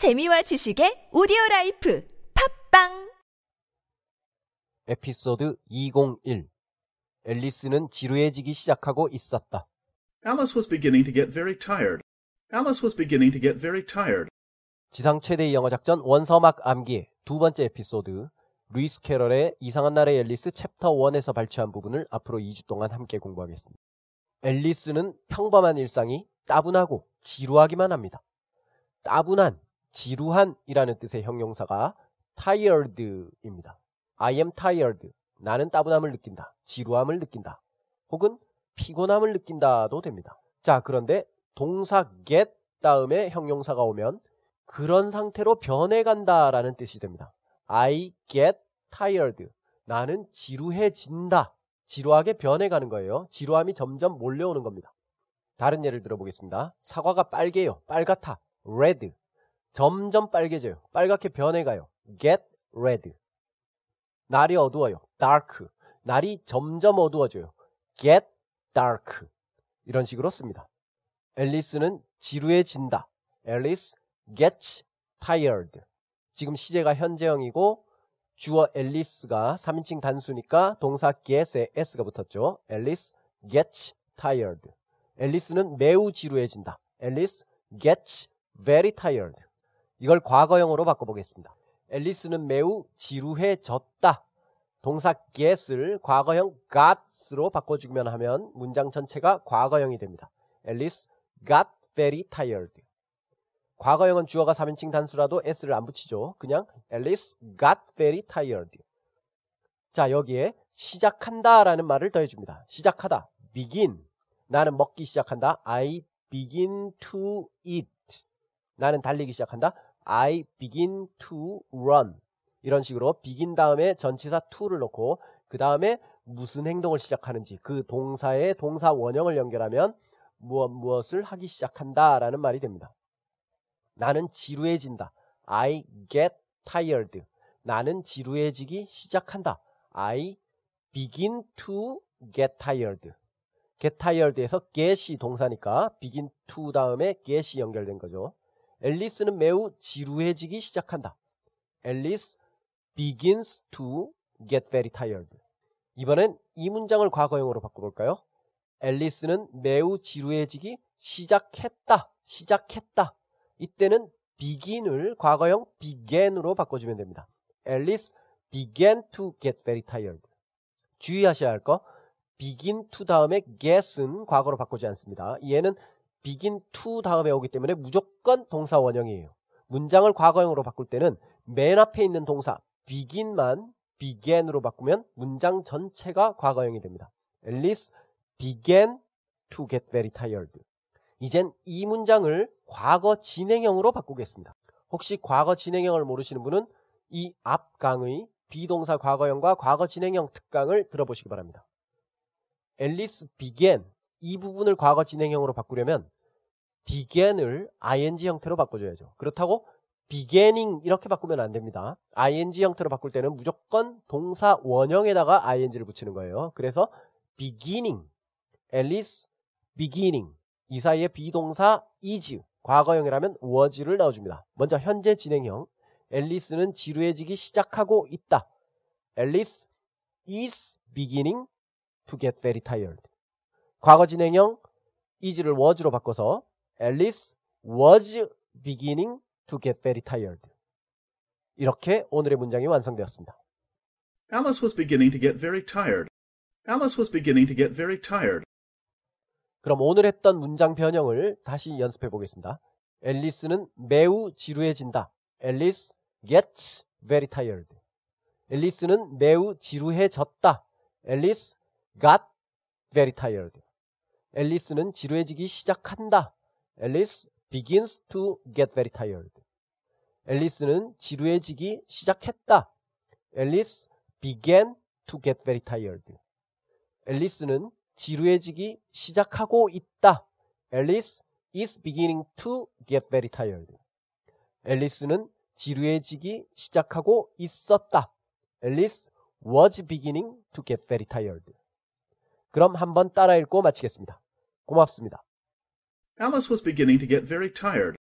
재미와 지식의 오디오 life 팟빵 에피소드 201 앨리스는 지루해지기 시작하고 있었다. Alice was beginning to get very tired. Alice was beginning to get very tired. 지상 최대의 영어 작전 원서막 암기의 두 번째 에피소드 루이스 캐럴의 이상한 나라의 앨리스 챕터 1에서 발췌한 부분을 앞으로 2주 동안 함께 공부하겠습니다. 앨리스는 평범한 일상이 따분하고 지루하기만 합니다. 따분한, 지루한이라는 뜻의 형용사가 tired입니다. I am tired. 나는 따분함을 느낀다. 지루함을 느낀다. 혹은 피곤함을 느낀다도 됩니다. 자, 그런데 동사 get 다음에 형용사가 오면 그런 상태로 변해간다라는 뜻이 됩니다. I get tired. 나는 지루해진다. 지루하게 변해가는 거예요. 지루함이 점점 몰려오는 겁니다. 다른 예를 들어보겠습니다. 사과가 빨개요. 빨갛다. red. 점점 빨개져요. 빨갛게 변해가요. get red. 날이 어두워요. dark. 날이 점점 어두워져요. get dark. 이런 식으로 씁니다. 앨리스는 지루해진다. 앨리스 gets tired. 지금 시제가 현재형이고 주어 앨리스가 3인칭 단수니까 동사 get에 s가 붙었죠. 앨리스 gets tired. 앨리스는 매우 지루해진다. 앨리스 gets very tired. 이걸 과거형으로 바꿔보겠습니다. 앨리스는 매우 지루해졌다. 동사 get을 과거형 got으로 바꿔주면 하면 문장 전체가 과거형이 됩니다. 앨리스 got very tired. 과거형은 주어가 3인칭 단수라도 s를 안 붙이죠. 그냥 앨리스 got very tired. 자, 여기에 시작한다 라는 말을 더해줍니다. 시작하다. begin. 나는 먹기 시작한다. I begin to eat. 나는 달리기 시작한다. I begin to run. 이런 식으로 begin 다음에 전치사 to를 넣고 그 다음에 무슨 행동을 시작하는지 그 동사의 동사 원형을 연결하면 무엇 무엇을 하기 시작한다라는 말이 됩니다. 나는 지루해진다. I get tired. 나는 지루해지기 시작한다. I begin to get tired. get tired에서 get이 동사니까 begin to 다음에 get이 연결된 거죠. 앨리스는 매우 지루해지기 시작한다. 앨리스 begins to get very tired. 이번엔 이 문장을 과거형으로 바꿔볼까요? 앨리스는 매우 지루해지기 시작했다. 시작했다. 이때는 begin을 과거형 began으로 바꿔주면 됩니다. 앨리스 began to get very tired. 주의하셔야 할 거, begin to 다음에 get은 과거로 바꾸지 않습니다. 얘는 begin to 다음에 오기 때문에 무조건 동사 원형이에요. 문장을 과거형으로 바꿀 때는 맨 앞에 있는 동사 begin만 began으로 바꾸면 문장 전체가 과거형이 됩니다. Alice began to get very tired. 이젠 이 문장을 과거 진행형으로 바꾸겠습니다. 혹시 과거 진행형을 모르시는 분은 이 앞 강의 비동사 과거형과 과거 진행형 특강을 들어보시기 바랍니다. Alice began 이 부분을 과거 진행형으로 바꾸려면 began을 ing 형태로 바꿔줘야죠. 그렇다고 beginning 이렇게 바꾸면 안 됩니다. ing 형태로 바꿀 때는 무조건 동사 원형에다가 ing를 붙이는 거예요. 그래서 beginning, Alice beginning 이 사이에 비동사 is 과거형이라면 was를 넣어줍니다. 먼저 현재 진행형 앨리스는 지루해지기 시작하고 있다. Alice is beginning to get very tired. 과거 진행형 is를 was로 바꿔서 Alice was beginning to get very tired. 이렇게 오늘의 문장이 완성되었습니다. Alice was beginning to get very tired. Alice was beginning to get very tired. 그럼 오늘 했던 문장 변형을 다시 연습해 보겠습니다. 앨리스는 매우 지루해진다. 앨리스 gets very tired. 앨리스는 매우 지루해졌다. 앨리스 got very tired. 앨리스는 지루해지기 시작한다. 앨리스 begins to get very tired. 앨리스는 지루해지기 시작했다. 앨리스 began to get very tired. 앨리스는 지루해지기 시작하고 있다. 앨리스 is beginning to get very tired. 앨리스는 지루해지기 시작하고 있었다. 앨리스 was beginning to get very tired. 그럼 한번 따라 읽고 마치겠습니다. 고맙습니다. Alice was beginning to get very tired.